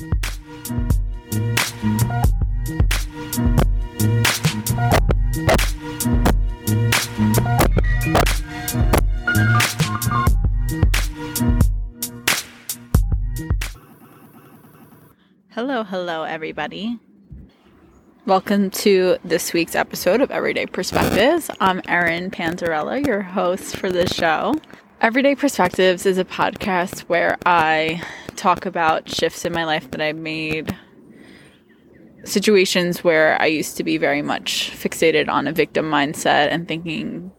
Hello, hello, everybody. Welcome to this week's episode of Everyday Perspectives. I'm Erin Panzarella, your host for this show. Everyday Perspectives is a podcast where I talk about shifts in my life that I made, situations where I used to be very much fixated on a victim mindset and thinking,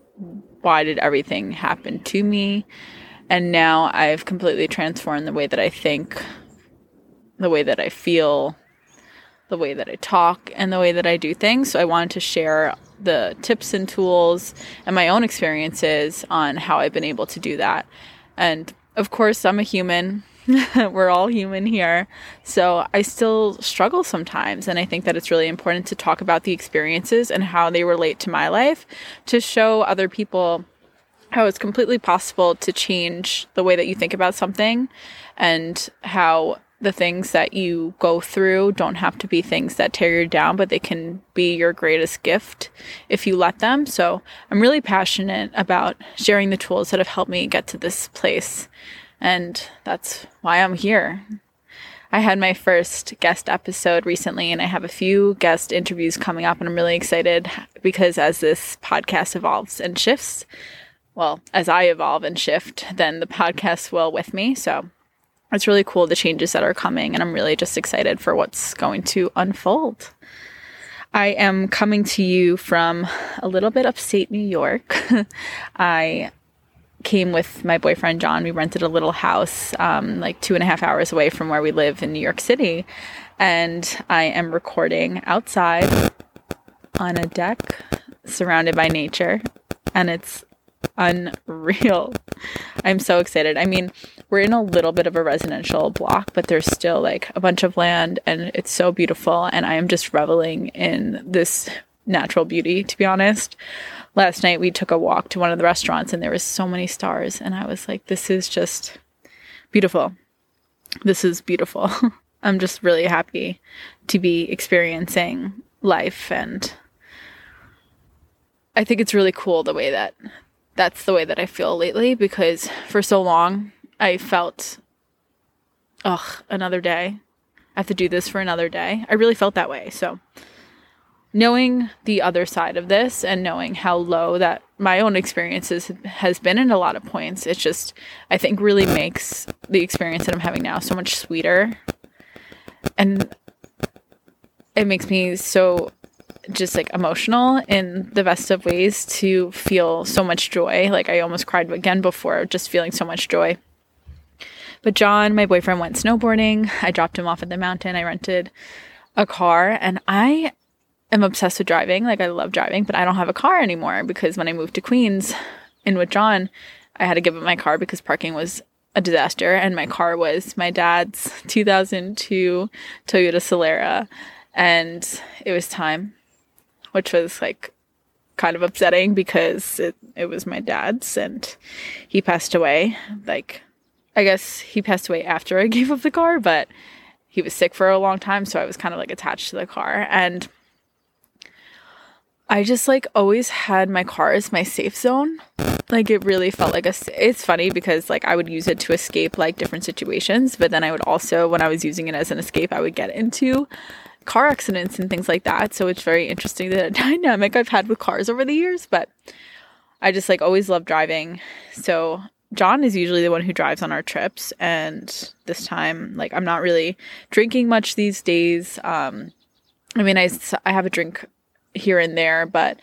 why did everything happen to me? And now I've completely transformed the way that I think, the way that I feel, the way that I talk, and the way that I do things. So I wanted to share the tips and tools and my own experiences on how I've been able to do that. And of course, I'm a human. We're all human here. So I still struggle sometimes. And I think that it's really important to talk about the experiences and how they relate to my life to show other people how it's completely possible to change the way that you think about something and how the things that you go through don't have to be things that tear you down, but they can be your greatest gift if you let them. So I'm really passionate about sharing the tools that have helped me get to this place. And that's why I'm here. I had my first guest episode recently, and I have a few guest interviews coming up, and I'm really excited because as this podcast evolves and shifts, well, as I evolve and shift, then the podcast will with me. So it's really cool the changes that are coming, and I'm really just excited for what's going to unfold. I am coming to you from a little bit upstate New York. I came with my boyfriend John. We rented a little house um, like two and a half hours away from where we live in New York City. And I am recording outside on a deck surrounded by nature. And it's unreal. I'm so excited. I mean, we're in a little bit of a residential block, but there's still like a bunch of land and it's so beautiful. And I am just reveling in this natural beauty, to be honest. Last night we took a walk to one of the restaurants and there was so many stars and I was like, this is just beautiful. This is beautiful. I'm just really happy to be experiencing life and I think it's really cool the way that that's the way that I feel lately because for so long I felt, ugh, another day. I have to do this for another day. I really felt that way. So, knowing the other side of this and knowing how low that my own experiences has been in a lot of points, it's just, I think, really makes the experience that I'm having now so much sweeter. And it makes me so just like emotional in the best of ways to feel so much joy. Like I almost cried again before, just feeling so much joy. But John, my boyfriend, went snowboarding. I dropped him off at the mountain. I rented a car and I am obsessed with driving. Like I love driving, but I don't have a car anymore because when I moved to Queens in with John, I had to give up my car because parking was a disaster and my car was my dad's 2002 Toyota Solara and it was time which was like kind of upsetting because it, it was my dad's and he passed away. Like, I guess he passed away after I gave up the car, but he was sick for a long time. So I was kind of like attached to the car. And I just like always had my car as my safe zone. Like it really felt like a. It's funny because like I would use it to escape like different situations, but then I would also, when I was using it as an escape, I would get into car accidents and things like that. So it's very interesting the dynamic I've had with cars over the years, but I just like always love driving. So John is usually the one who drives on our trips and this time like I'm not really drinking much these days. Um I mean I I have a drink here and there, but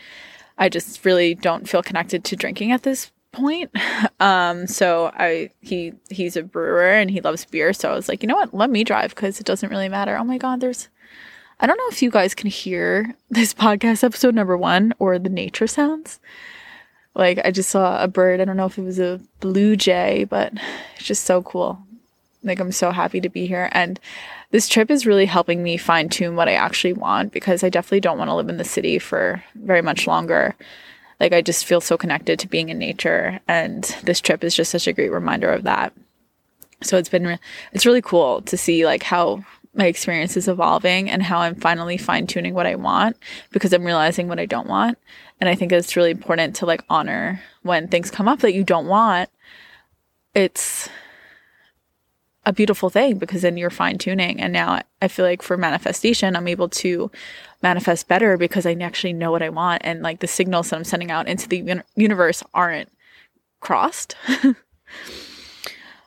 I just really don't feel connected to drinking at this point. Um, so I he he's a brewer and he loves beer, so I was like, you know what, let me drive because it doesn't really matter. Oh my god, there's I don't know if you guys can hear this podcast episode number one or the nature sounds. Like, I just saw a bird. I don't know if it was a blue jay, but it's just so cool. Like, I'm so happy to be here. And this trip is really helping me fine tune what I actually want because I definitely don't want to live in the city for very much longer. Like, I just feel so connected to being in nature. And this trip is just such a great reminder of that so it's been re- it's really cool to see like how my experience is evolving and how I'm finally fine tuning what I want because I'm realizing what I don't want. And I think it's really important to like honor when things come up that you don't want. It's a beautiful thing because then you're fine tuning. And now I feel like for manifestation, I'm able to manifest better because I actually know what I want. And like the signals that I'm sending out into the universe aren't crossed.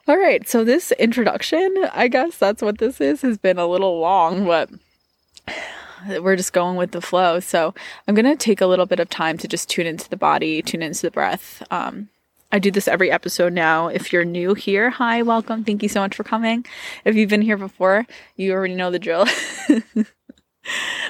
All right, so this introduction, I guess that's what this is, has been a little long, but we're just going with the flow. So I'm going to take a little bit of time to just tune into the body, tune into the breath. Um, I do this every episode now. If you're new here, hi, welcome. Thank you so much for coming. If you've been here before, you already know the drill.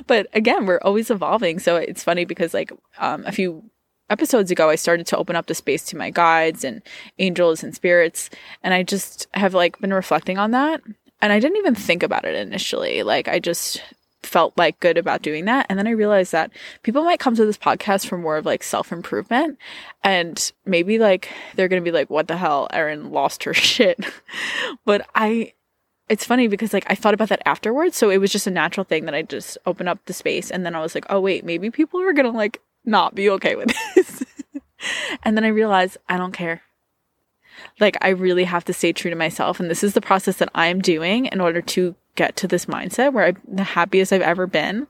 but again, we're always evolving. So it's funny because, like, um, a few episodes ago, I started to open up the space to my guides and angels and spirits. And I just have like been reflecting on that. And I didn't even think about it initially. Like, I just felt like good about doing that. And then I realized that people might come to this podcast for more of like self improvement. And maybe like they're going to be like, what the hell? Erin lost her shit. but I, it's funny because like I thought about that afterwards. So it was just a natural thing that I just opened up the space. And then I was like, oh, wait, maybe people are going to like not be okay with this. and then I realized I don't care. Like, I really have to stay true to myself. And this is the process that I'm doing in order to get to this mindset where I'm the happiest I've ever been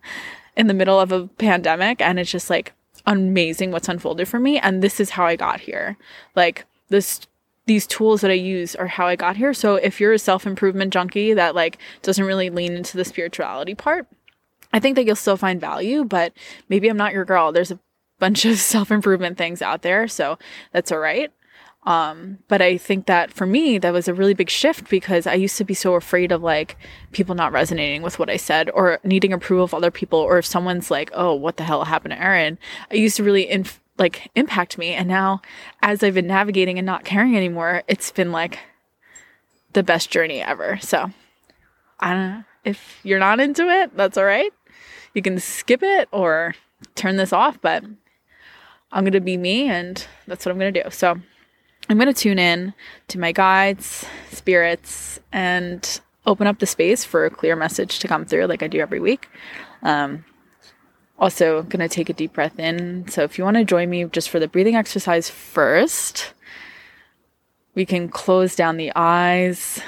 in the middle of a pandemic. And it's just like amazing what's unfolded for me. And this is how I got here. Like, this these tools that I use are how I got here. So if you're a self-improvement junkie that like doesn't really lean into the spirituality part, I think that you'll still find value, but maybe I'm not your girl. There's a bunch of self improvement things out there, so that's all right. Um, but I think that for me, that was a really big shift because I used to be so afraid of like people not resonating with what I said or needing approval of other people, or if someone's like, "Oh, what the hell happened to Erin?" I used to really inf- like impact me, and now as I've been navigating and not caring anymore, it's been like the best journey ever. So I don't know if you're not into it, that's all right you can skip it or turn this off, but I'm going to be me and that's what I'm going to do. So I'm going to tune in to my guides, spirits, and open up the space for a clear message to come through like I do every week. Um, also, going to take a deep breath in. So if you want to join me just for the breathing exercise first, we can close down the eyes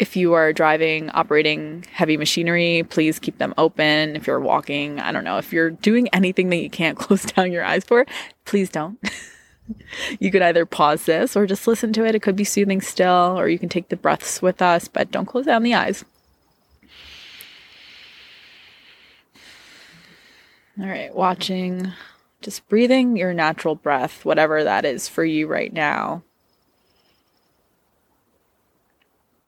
if you are driving, operating heavy machinery, please keep them open. If you're walking, I don't know, if you're doing anything that you can't close down your eyes for, please don't. you could either pause this or just listen to it. It could be soothing still, or you can take the breaths with us, but don't close down the eyes. All right, watching, just breathing your natural breath, whatever that is for you right now.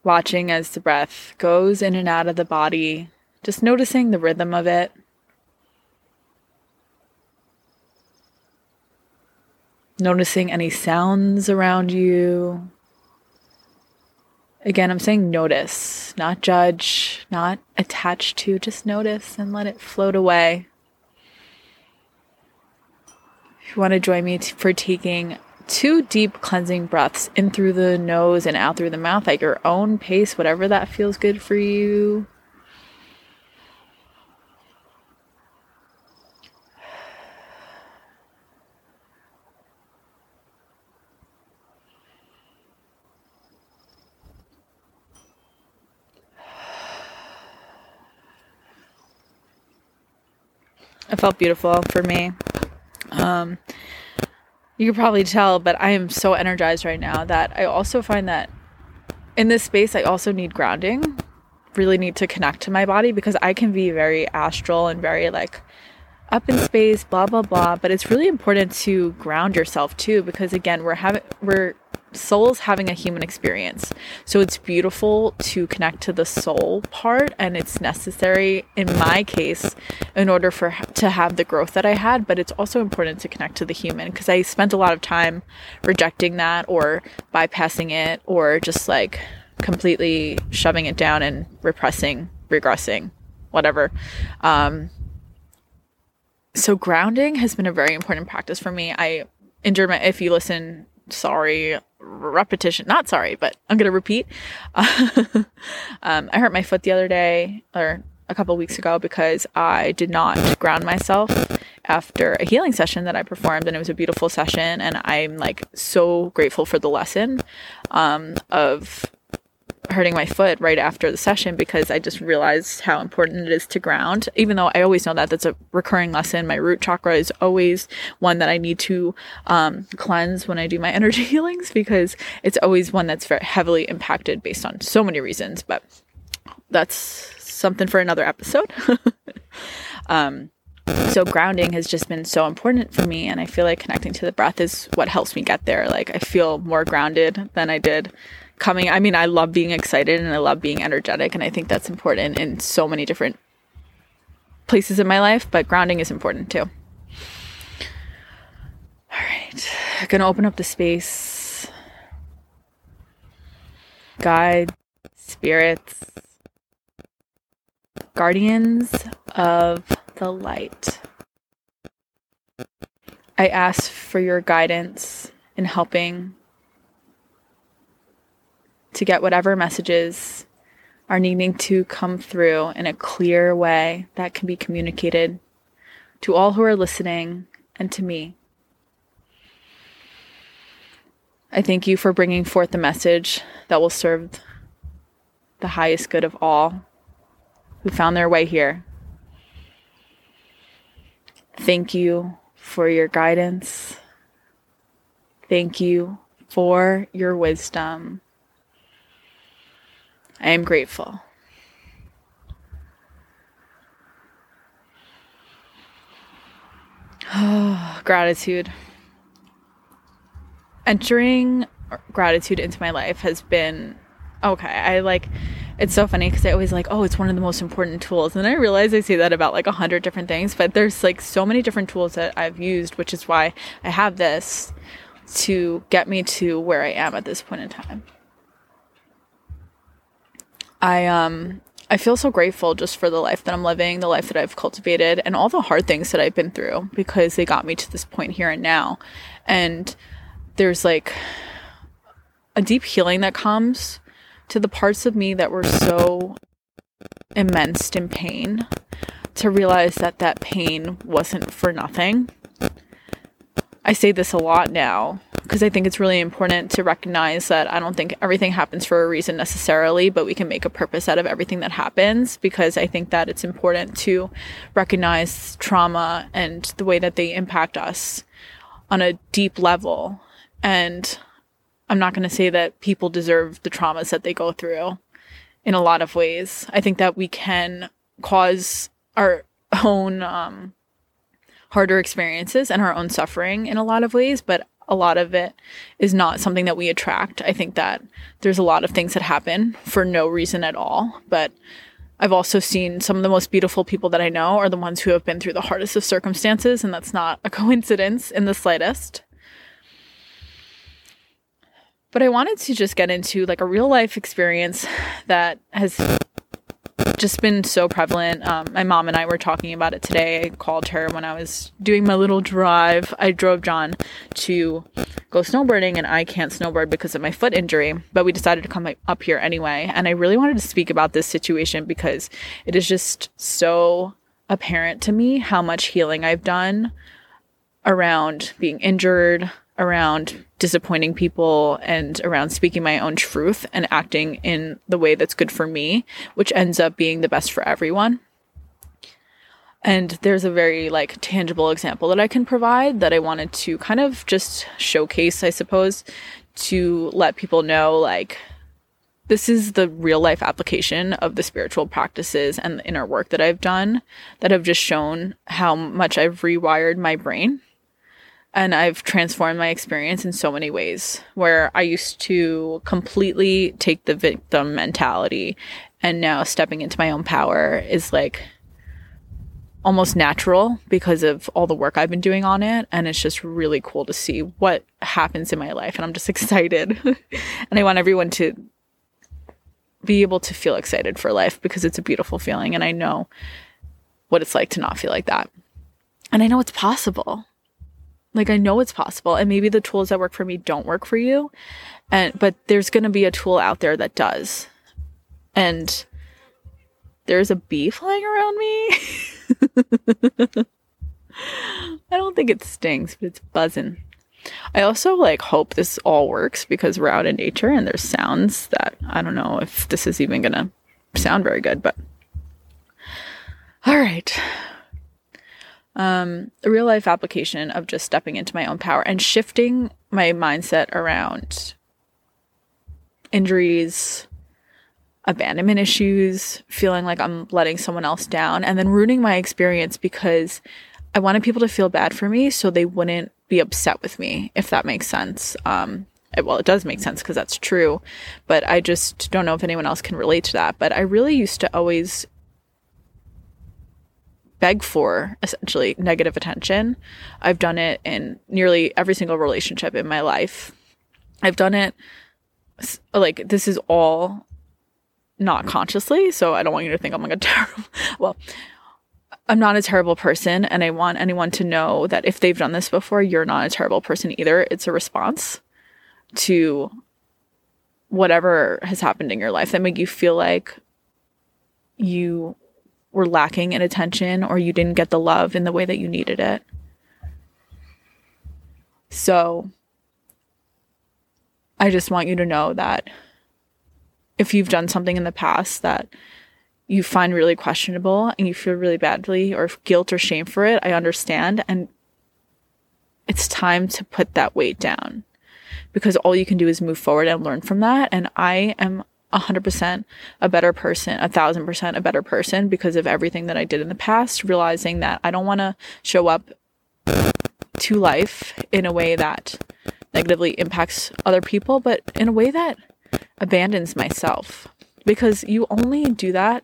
watching as the breath goes in and out of the body, just noticing the rhythm of it. Noticing any sounds around you. Again, I'm saying notice, not judge, not attach to, just notice and let it float away. If you want to join me t- for taking two deep cleansing breaths in through the nose and out through the mouth at your own pace, whatever that feels good for you. It felt beautiful for me. Um, you can probably tell, but I am so energized right now that I also find that in this space, I also need grounding. Really need to connect to my body because I can be very astral and very like up in space, blah blah blah. But it's really important to ground yourself too because again, we're having we're soul's having a human experience. So it's beautiful to connect to the soul part and it's necessary in my case in order for to have the growth that I had, but it's also important to connect to the human because I spent a lot of time rejecting that or bypassing it or just like completely shoving it down and repressing, regressing, whatever. Um, so grounding has been a very important practice for me. I injured my if you listen sorry repetition not sorry but i'm gonna repeat. Um, i hurt my foot the other day or a couple weeks ago because i did not ground myself after a healing session that i performed and it was a beautiful session and i'm like so grateful for the lesson um, of hurting my foot right after the session because I just realized how important it is to ground. Even though I always know that that's a recurring lesson, my root chakra is always one that I need to um, cleanse when I do my energy healings because it's always one that's very heavily impacted based on so many reasons. But that's something for another episode. um, so grounding has just been so important for me and i feel like connecting to the breath is what helps me get there like i feel more grounded than i did coming. I mean, I love being excited and I love being energetic, and I think that's important in so many different places in my life, but grounding is important too. All right, I'm gonna open up the space. Guide, spirits, guardians of the light. I ask for your guidance in helping to get whatever messages are needing to come through in a clear way that can be communicated to all who are listening and to me. I thank you for bringing forth the message that will serve the highest good of all who found their way here. Thank you for your guidance. Thank you for your wisdom. I am grateful. Oh, gratitude. Entering gratitude into my life has been okay. I like it's so funny because I always like, oh, it's one of the most important tools. And I realize I say that about like a hundred different things, but there's like so many different tools that I've used, which is why I have this to get me to where I am at this point in time. I um I feel so grateful just for the life that I'm living, the life that I've cultivated, and all the hard things that I've been through because they got me to this point here and now. And there's like a deep healing that comes to the parts of me that were so immense in pain to realize that that pain wasn't for nothing. I say this a lot now because I think it's really important to recognize that I don't think everything happens for a reason necessarily, but we can make a purpose out of everything that happens because I think that it's important to recognize trauma and the way that they impact us on a deep level. And I'm not going to say that people deserve the traumas that they go through in a lot of ways. I think that we can cause our own um, harder experiences and our own suffering in a lot of ways, but a lot of it is not something that we attract. I think that there's a lot of things that happen for no reason at all, but I've also seen some of the most beautiful people that I know are the ones who have been through the hardest of circumstances, and that's not a coincidence in the slightest. But I wanted to just get into like a real life experience that has just been so prevalent. Um, my mom and I were talking about it today. I called her when I was doing my little drive. I drove John to go snowboarding, and I can't snowboard because of my foot injury, but we decided to come up here anyway. And I really wanted to speak about this situation because it is just so apparent to me how much healing I've done around being injured, around disappointing people and around speaking my own truth and acting in the way that's good for me, which ends up being the best for everyone. And there's a very like tangible example that I can provide that I wanted to kind of just showcase, I suppose, to let people know like this is the real life application of the spiritual practices and the inner work that I've done that have just shown how much I've rewired my brain and I've transformed my experience in so many ways where I used to completely take the victim mentality and now stepping into my own power is like almost natural because of all the work I've been doing on it. And it's just really cool to see what happens in my life. And I'm just excited. And I want everyone to be able to feel excited for life because it's a beautiful feeling. And I know what it's like to not feel like that. And I know it's possible Like I know it's possible and maybe the tools that work for me don't work for you. And but there's going to be a tool out there that does. And there's a bee flying around me. I don't think it stings, but it's buzzing. I also like hope this all works because we're out in nature and there's sounds that I don't know if this is even going to sound very good, but all right. Um, a real life application of just stepping into my own power and shifting my mindset around injuries, abandonment issues, feeling like I'm letting someone else down, and then ruining my experience because I wanted people to feel bad for me so they wouldn't be upset with me, if that makes sense. Um, it, well, it does make sense because that's true, but I just don't know if anyone else can relate to that. But I really used to always beg for essentially negative attention. I've done it in nearly every single relationship in my life. I've done it like this is all not consciously, so I don't want you to think I'm like a terrible well, I'm not a terrible person and I want anyone to know that if they've done this before, you're not a terrible person either. It's a response to whatever has happened in your life that make you feel like you were lacking in attention or you didn't get the love in the way that you needed it. So I just want you to know that if you've done something in the past that you find really questionable and you feel really badly or guilt or shame for it, I understand. And it's time to put that weight down because all you can do is move forward and learn from that. And I am 100% a better person, a thousand percent a better person because of everything that I did in the past, realizing that I don't want to show up to life in a way that negatively impacts other people, but in a way that abandons myself. Because you only do that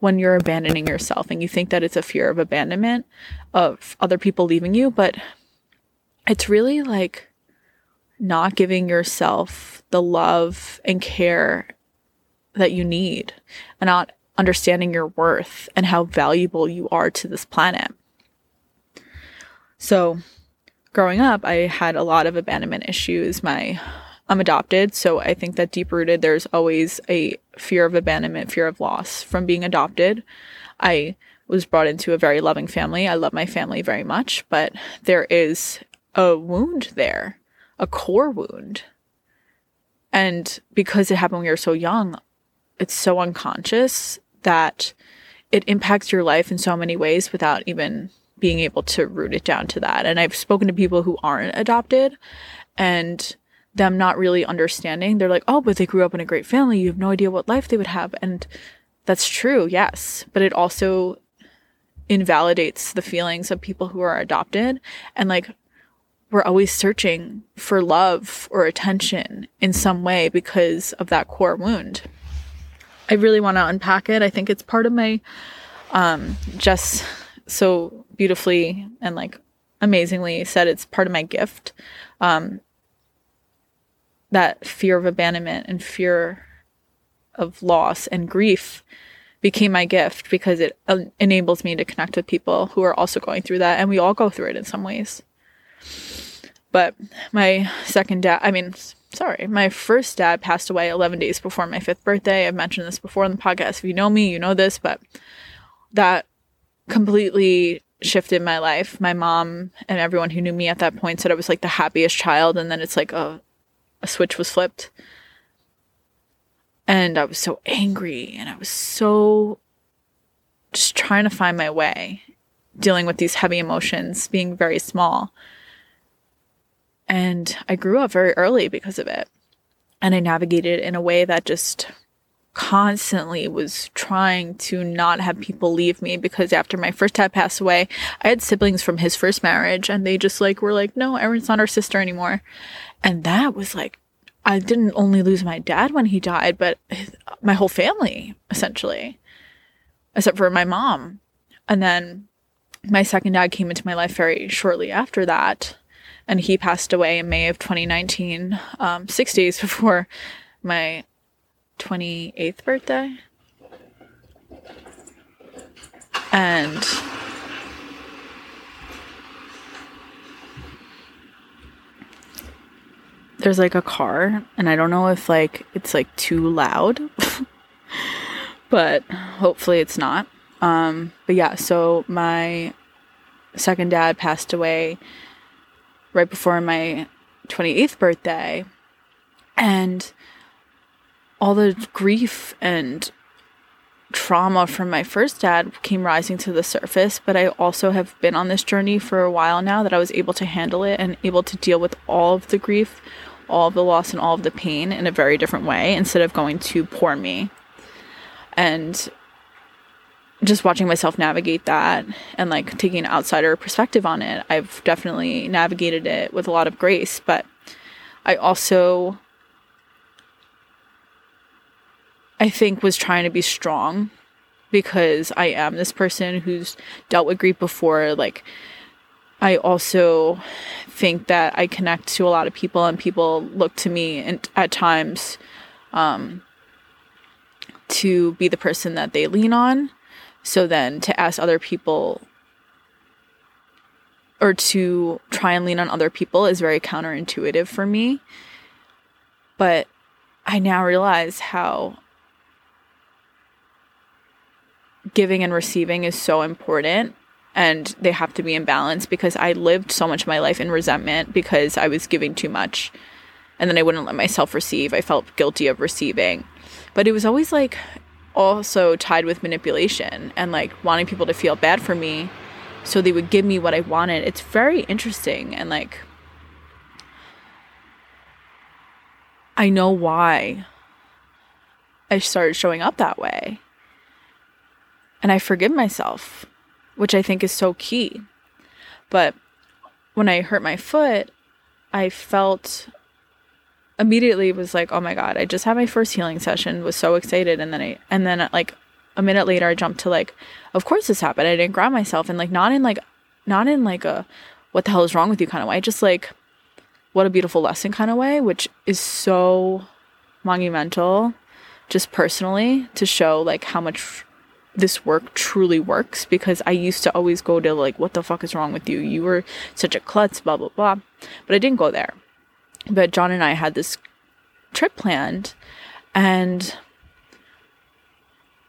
when you're abandoning yourself and you think that it's a fear of abandonment of other people leaving you, but it's really like not giving yourself the love and care that you need and not understanding your worth and how valuable you are to this planet. So, growing up, I had a lot of abandonment issues. My I'm adopted, so I think that deep rooted there's always a fear of abandonment, fear of loss from being adopted. I was brought into a very loving family. I love my family very much, but there is a wound there, a core wound. And because it happened when we were so young, it's so unconscious that it impacts your life in so many ways without even being able to root it down to that. And I've spoken to people who aren't adopted and them not really understanding. They're like, oh, but they grew up in a great family. You have no idea what life they would have. And that's true, yes. But it also invalidates the feelings of people who are adopted. And like, we're always searching for love or attention in some way because of that core wound. I really want to unpack it. I think it's part of my um just so beautifully and like amazingly said it's part of my gift. Um that fear of abandonment and fear of loss and grief became my gift because it uh, enables me to connect with people who are also going through that and we all go through it in some ways. But my second dad, I mean, sorry, my first dad passed away 11 days before my fifth birthday. I've mentioned this before on the podcast. If you know me, you know this, but that completely shifted my life. My mom and everyone who knew me at that point said I was like the happiest child, and then it's like a, a switch was flipped. And I was so angry, and I was so just trying to find my way, dealing with these heavy emotions, being very small. And I grew up very early because of it. And I navigated in a way that just constantly was trying to not have people leave me because after my first dad passed away, I had siblings from his first marriage and they just like were like, no, Erin's not our sister anymore. And that was like, I didn't only lose my dad when he died, but my whole family essentially, except for my mom. And then my second dad came into my life very shortly after that and he passed away in May of 2019, um, six days before my 28th birthday. And there's like a car and I don't know if like it's like too loud. but hopefully it's not. Um but yeah, so my second dad passed away right before my 28th birthday and all the grief and trauma from my first dad came rising to the surface, but I also have been on this journey for a while now that I was able to handle it and able to deal with all of the grief, all of the loss, and all of the pain in a very different way instead of going to poor me. And just watching myself navigate that and like taking an outsider perspective on it, I've definitely navigated it with a lot of grace, but I also I think was trying to be strong because I am this person who's dealt with grief before. Like, I also think that I connect to a lot of people, and people look to me and at times um, to be the person that they lean on. So then to ask other people or to try and lean on other people is very counterintuitive for me. But I now realize how giving and receiving is so important and they have to be in balance because I lived so much of my life in resentment because I was giving too much and then I wouldn't let myself receive. I felt guilty of receiving. But it was always like also tied with manipulation and like wanting people to feel bad for me so they would give me what I wanted. It's very interesting and like I know why I started showing up that way and I forgive myself, which I think is so key. But when I hurt my foot, I felt immediately was like, "Oh my god, I just had my first healing session, was so excited." And then I and then like a minute later I jumped to like, "Of course this happened. I didn't grab myself." And like not in like not in like a what the hell is wrong with you kind of way, just like what a beautiful lesson kind of way, which is so monumental just personally to show like how much this work truly works because I used to always go to like, what the fuck is wrong with you? You were such a klutz, blah, blah, blah. But I didn't go there. But John and I had this trip planned and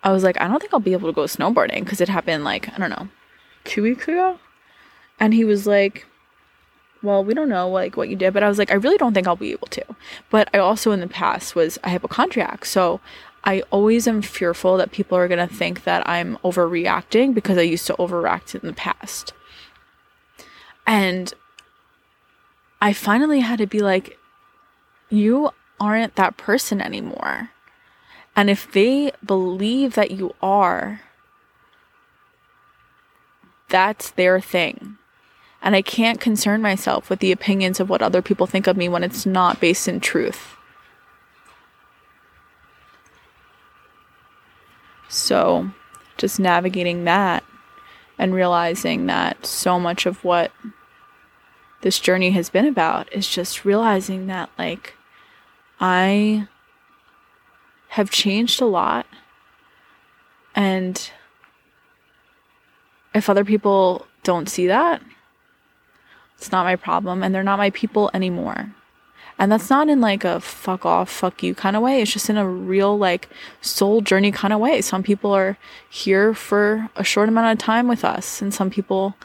I was like, I don't think I'll be able to go snowboarding because it happened like, I don't know, two weeks ago. And he was like, well, we don't know like what you did, but I was like, I really don't think I'll be able to. But I also in the past was a hypochondriac, so I always am fearful that people are to think that I'm overreacting because I used to overreact in the past. And I finally had to be like, you aren't that person anymore. And if they believe that you are, that's their thing. And I can't concern myself with the opinions of what other people think of me when it's not based in truth. So, just navigating that and realizing that so much of what this journey has been about is just realizing that, like, I have changed a lot. And if other people don't see that, it's not my problem and they're not my people anymore. And that's not in like a fuck off, fuck you kind of way. It's just in a real like soul journey kind of way. Some people are here for a short amount of time with us, and some people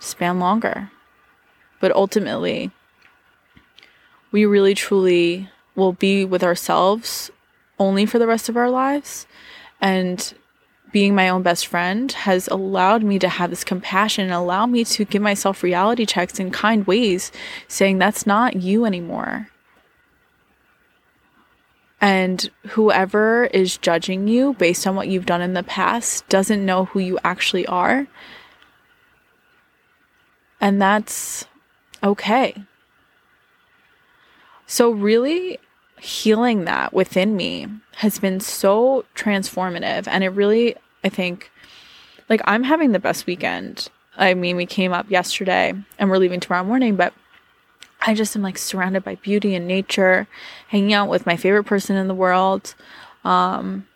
span longer. But ultimately, we really truly will be with ourselves only for the rest of our lives. And being my own best friend has allowed me to have this compassion and allow me to give myself reality checks in kind ways, saying that's not you anymore. And whoever is judging you based on what you've done in the past doesn't know who you actually are. And that's okay. So, really, healing that within me has been so transformative. And it really, I think, like I'm having the best weekend. I mean, we came up yesterday and we're leaving tomorrow morning, but I just am like surrounded by beauty and nature, hanging out with my favorite person in the world. Um,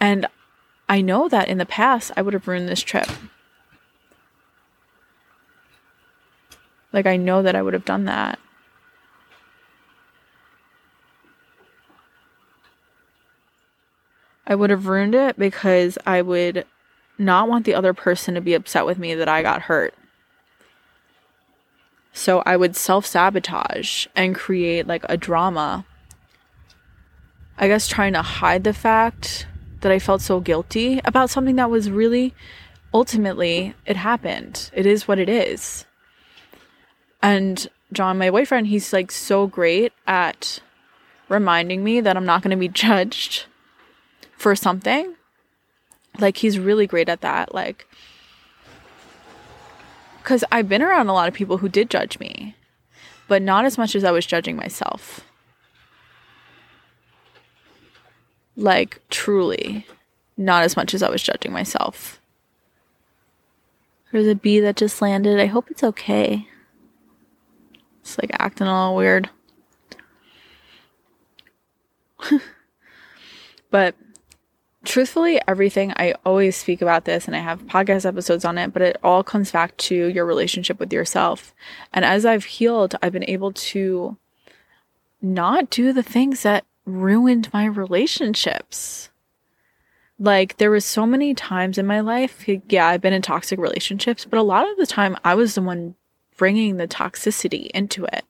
and I know that in the past I would have ruined this trip. Like I know that I would have done that. I would have ruined it because I would not want the other person to be upset with me that I got hurt. So I would self sabotage and create like a drama. I guess trying to hide the fact that I felt so guilty about something that was really ultimately it happened. It is what it is. And John, my boyfriend, he's like so great at reminding me that I'm not going to be judged for something. Like he's really great at that. Like cuz I've been around a lot of people who did judge me, but not as much as I was judging myself. Like truly, not as much as I was judging myself. There's a bee that just landed. I hope it's okay. It's like acting all weird. but truthfully, everything I always speak about this and I have podcast episodes on it, but it all comes back to your relationship with yourself. And as I've healed, I've been able to not do the things that ruined my relationships. Like there was so many times in my life, yeah, I've been in toxic relationships, but a lot of the time I was the one bringing the toxicity into it.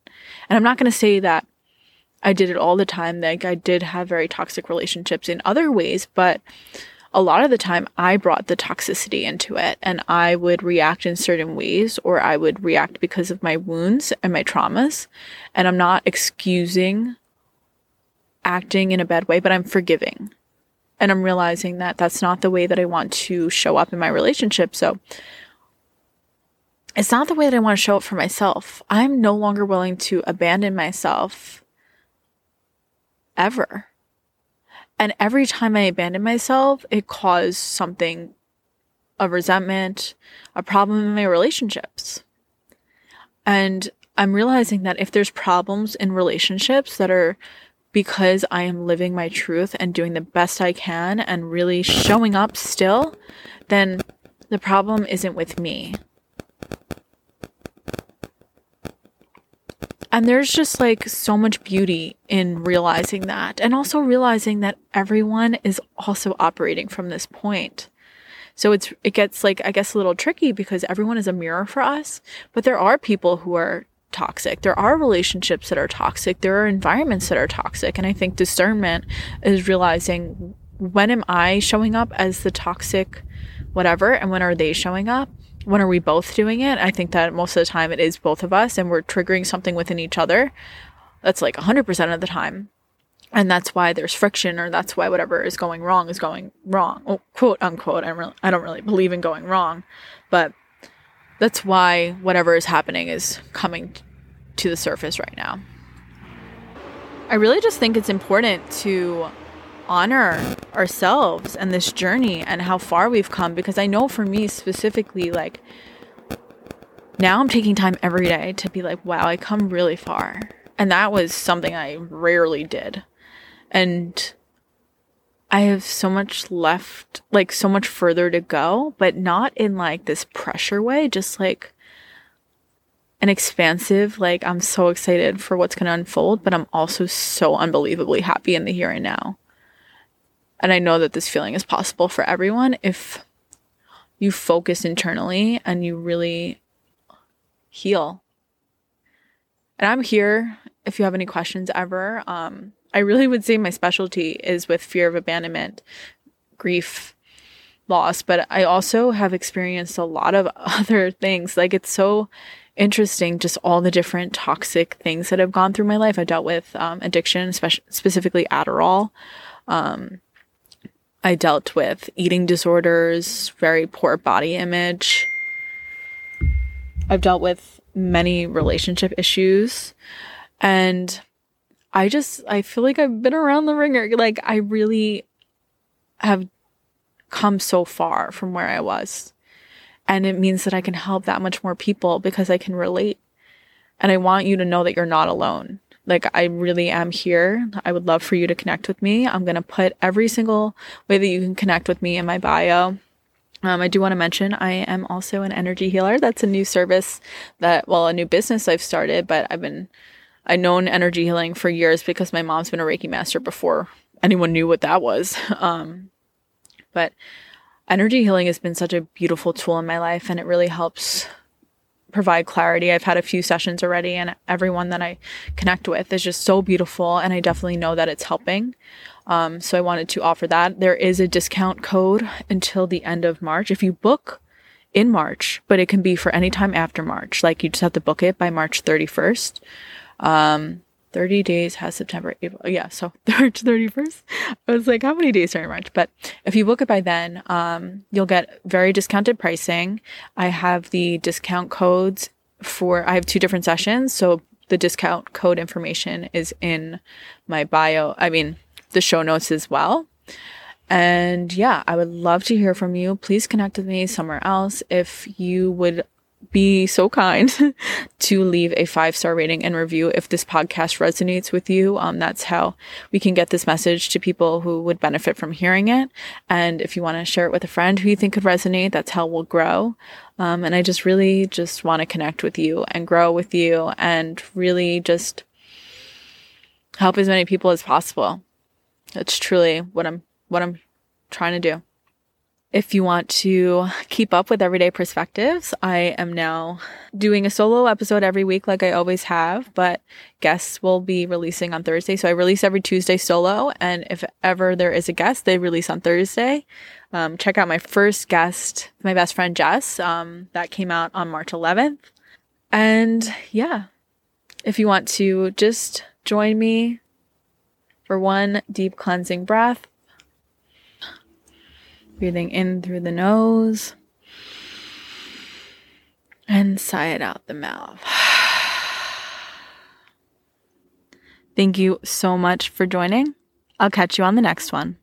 And I'm not going to say that I did it all the time. Like I did have very toxic relationships in other ways, but a lot of the time I brought the toxicity into it and I would react in certain ways or I would react because of my wounds and my traumas. And I'm not excusing acting in a bad way, but I'm forgiving. And I'm realizing that that's not the way that I want to show up in my relationship. So it's not the way that I want to show up for myself. I'm no longer willing to abandon myself ever. And every time I abandon myself, it caused something of resentment, a problem in my relationships. And I'm realizing that if there's problems in relationships that are because I am living my truth and doing the best I can and really showing up still, then the problem isn't with me. And there's just like so much beauty in realizing that and also realizing that everyone is also operating from this point. So it's it gets like I guess a little tricky because everyone is a mirror for us, but there are people who are toxic. There are relationships that are toxic. There are environments that are toxic. And I think discernment is realizing when am I showing up as the toxic whatever and when are they showing up? When are we both doing it? I think that most of the time it is both of us and we're triggering something within each other. That's like 100% of the time. And that's why there's friction or that's why whatever is going wrong is going wrong. Oh, quote unquote. I, really, I don't really believe in going wrong, but that's why whatever is happening is coming to the surface right now. I really just think it's important to honor ourselves and this journey and how far we've come because I know for me specifically like now I'm taking time every day to be like wow I come really far. And that was something I rarely did. And I have so much left like so much further to go but not in like this pressure way just like an expansive like I'm so excited for what's going to unfold but I'm also so unbelievably happy in the here and now and I know that this feeling is possible for everyone if you focus internally and you really heal. And I'm here if you have any questions ever. Um, I really would say my specialty is with fear of abandonment, grief, loss, but I also have experienced a lot of other things. Like it's so interesting, just all the different toxic things that have gone through my life. I dealt with um, addiction, especially specifically Adderall. Um, I dealt with eating disorders, very poor body image. I've dealt with many relationship issues. And I just, I feel like I've been around the wringer. Like, I really have come so far from where I was. And it means that I can help that much more people because I can relate. And I want you to know that you're not alone. Like, I really am here. I would love for you to connect with me. I'm going to put every single way that you can connect with me in my bio. Um, I do want to mention I am also an energy healer. That's a new service that, well, a new business I've started, but I've been, I've known energy healing for years because my mom's been a Reiki master before anyone knew what that was. Um, but energy healing has been such a beautiful tool in my life and it really helps provide clarity. I've had a few sessions already, and everyone that I connect with is just so beautiful, and I definitely know that it's helping. Um, so I wanted to offer that. There is a discount code until the end of March. If you book in March, but it can be for any time after March, like you just have to book it by March 31st. Um, 30 days has September, April. Yeah, so March 31st. I was like, how many days are in March? But if you book it by then, um, you'll get very discounted pricing. I have the discount codes for, I have two different sessions. So the discount code information is in my bio. I mean, the show notes as well. And yeah, I would love to hear from you. Please connect with me somewhere else if you would be so kind to leave a five star rating and review if this podcast resonates with you. Um, that's how we can get this message to people who would benefit from hearing it. And if you want to share it with a friend who you think could resonate, that's how we'll grow. Um, and I just really just want to connect with you and grow with you and really just help as many people as possible. That's truly what I'm what I'm trying to do. If you want to keep up with everyday perspectives, I am now doing a solo episode every week, like I always have, but guests will be releasing on Thursday. So I release every Tuesday solo, and if ever there is a guest, they release on Thursday. Um, check out my first guest, my best friend Jess. Um, that came out on March 11th. And yeah, if you want to just join me for one deep cleansing breath, Breathing in through the nose and sigh it out the mouth. Thank you so much for joining. I'll catch you on the next one.